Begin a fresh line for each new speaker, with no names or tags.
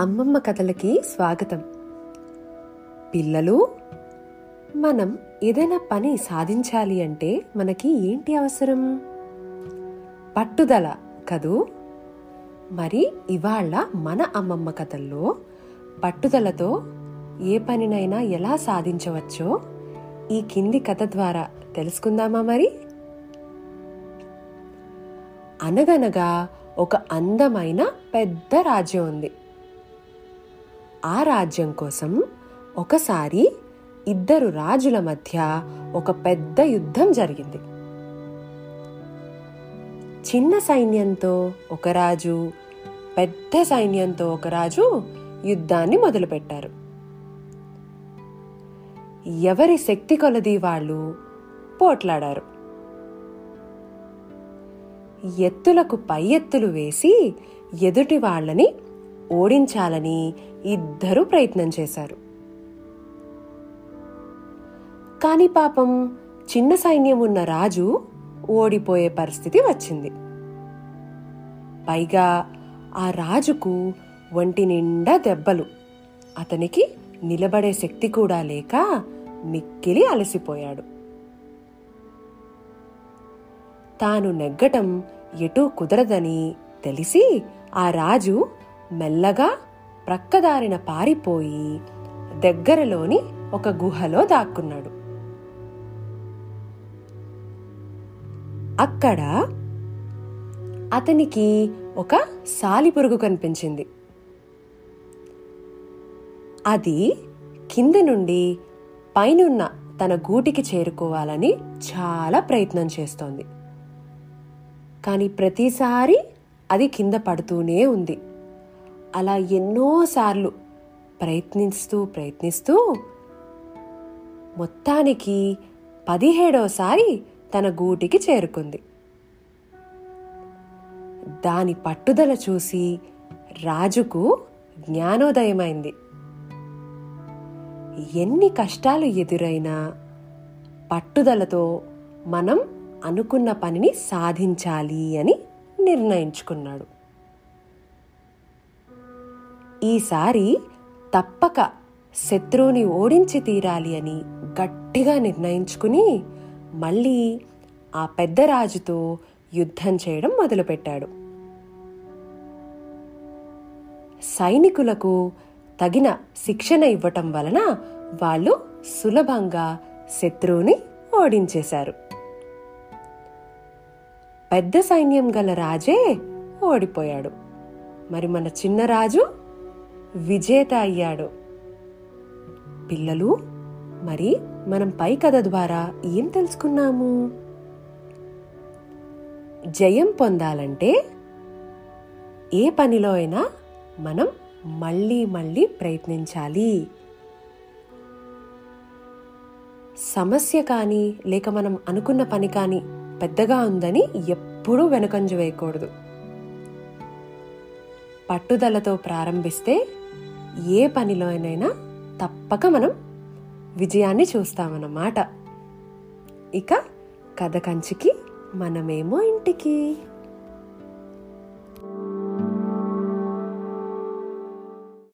అమ్మమ్మ కథలకి స్వాగతం. పిల్లలు మనం ఏదైనా పని సాధించాలి అంటే మనకి ఏంటి అవసరం? పట్టుదల కదూ? మరి ఇవాళ మన అమ్మమ్మ కథల్లో పట్టుదలతో ఏ పనినైనా ఎలా సాధించవచ్చో ఈ కింది కథ ద్వారా తెలుసుకుందామా మరి? అనగనగా ఒక అందమైన పెద్ద రాజ్యం ఉంది. ఆ రాజ్యం కోసం ఒకసారి ఇద్దరు రాజుల మధ్య ఒక పెద్ద యుద్ధం జరిగింది. చిన్న సైన్యంతో ఒక రాజు పెద్ద సైన్యంతో ఒక రాజు యుద్ధాన్ని మొదలుపెట్టారు. ఎవరి శక్తి కొలది వాళ్ళు పోట్లాడారు. ఎత్తులకు పై ఎత్తులు వేసి ఎదుటి వాళ్ళని ఓడించాలని ఇద్దరూ ప్రయత్నం చేశారు. కాని పాపం చిన్న సైన్యం ఉన్న రాజు ఓడిపోయే పరిస్థితి వచ్చింది. పైగా ఆ రాజుకు ఒంటి నిండా దెబ్బలు. అతనికి నిలబడే శక్తి కూడా లేక మిక్కిలి అలసిపోయాడు. తాను నెగ్గటం ఎటూ కుదరదని తెలిసి ఆ రాజు మెల్లగా ప్రక్కదారిన పారిపోయి దగ్గరలోని ఒక గుహలో దాక్కున్నాడు. అక్కడ అతనికి ఒక సాలిపురుగు కనిపించింది. అది కింద నుండి పైనున్న తన గూటికి చేరుకోవాలని చాలా ప్రయత్నం చేస్తోంది. కానీ ప్రతిసారి అది కింద పడుతూనే ఉంది. అలా ఎన్నోసార్లు ప్రయత్నిస్తూ ప్రయత్నిస్తూ మొత్తానికి పదిహేడోసారి తన గూటికి చేరుకుంది. దాని పట్టుదల చూసి రాజుకు జ్ఞానోదయమైంది. ఎన్ని కష్టాలు ఎదురైనా పట్టుదలతో మనం అనుకున్న పనిని సాధించాలి అని నిర్ణయించుకున్నాడు. ఈసారి తప్పక శత్రువుని ఓడించి తీరాలి అని గట్టిగా నిర్ణయించుకుని మళ్ళీ ఆ పెద్ద రాజుతో యుద్ధం చేయడం మొదలుపెట్టాడు. సైనికులకు తగిన శిక్షణ ఇవ్వటం వలన వాళ్ళు సులభంగా శత్రువుని ఓడించేశారు. పెద్ద సైన్యం గల రాజే ఓడిపోయాడు. మరి మన చిన్న రాజు విజేత అయ్యాడు. పిల్లలు మరి మనం పై కథ ద్వారా ఏం తెలుసుకున్నాము? జయం పొందాలంటే ఏ పనిలో అయినా మనం మళ్ళీ మళ్ళీ ప్రయత్నించాలి. సమస్య కానీ లేక మనం అనుకున్న పని కానీ పెద్దగా ఉందని ఎప్పుడూ వెనుకంజ వేయకూడదు. పట్టుదలతో ప్రారంభిస్తే ఏ పనిలోనైనా తప్పక మనం విజయాన్ని చూస్తామన్నమాట. ఇక కథ కంచికి మనమేమో ఇంటికి.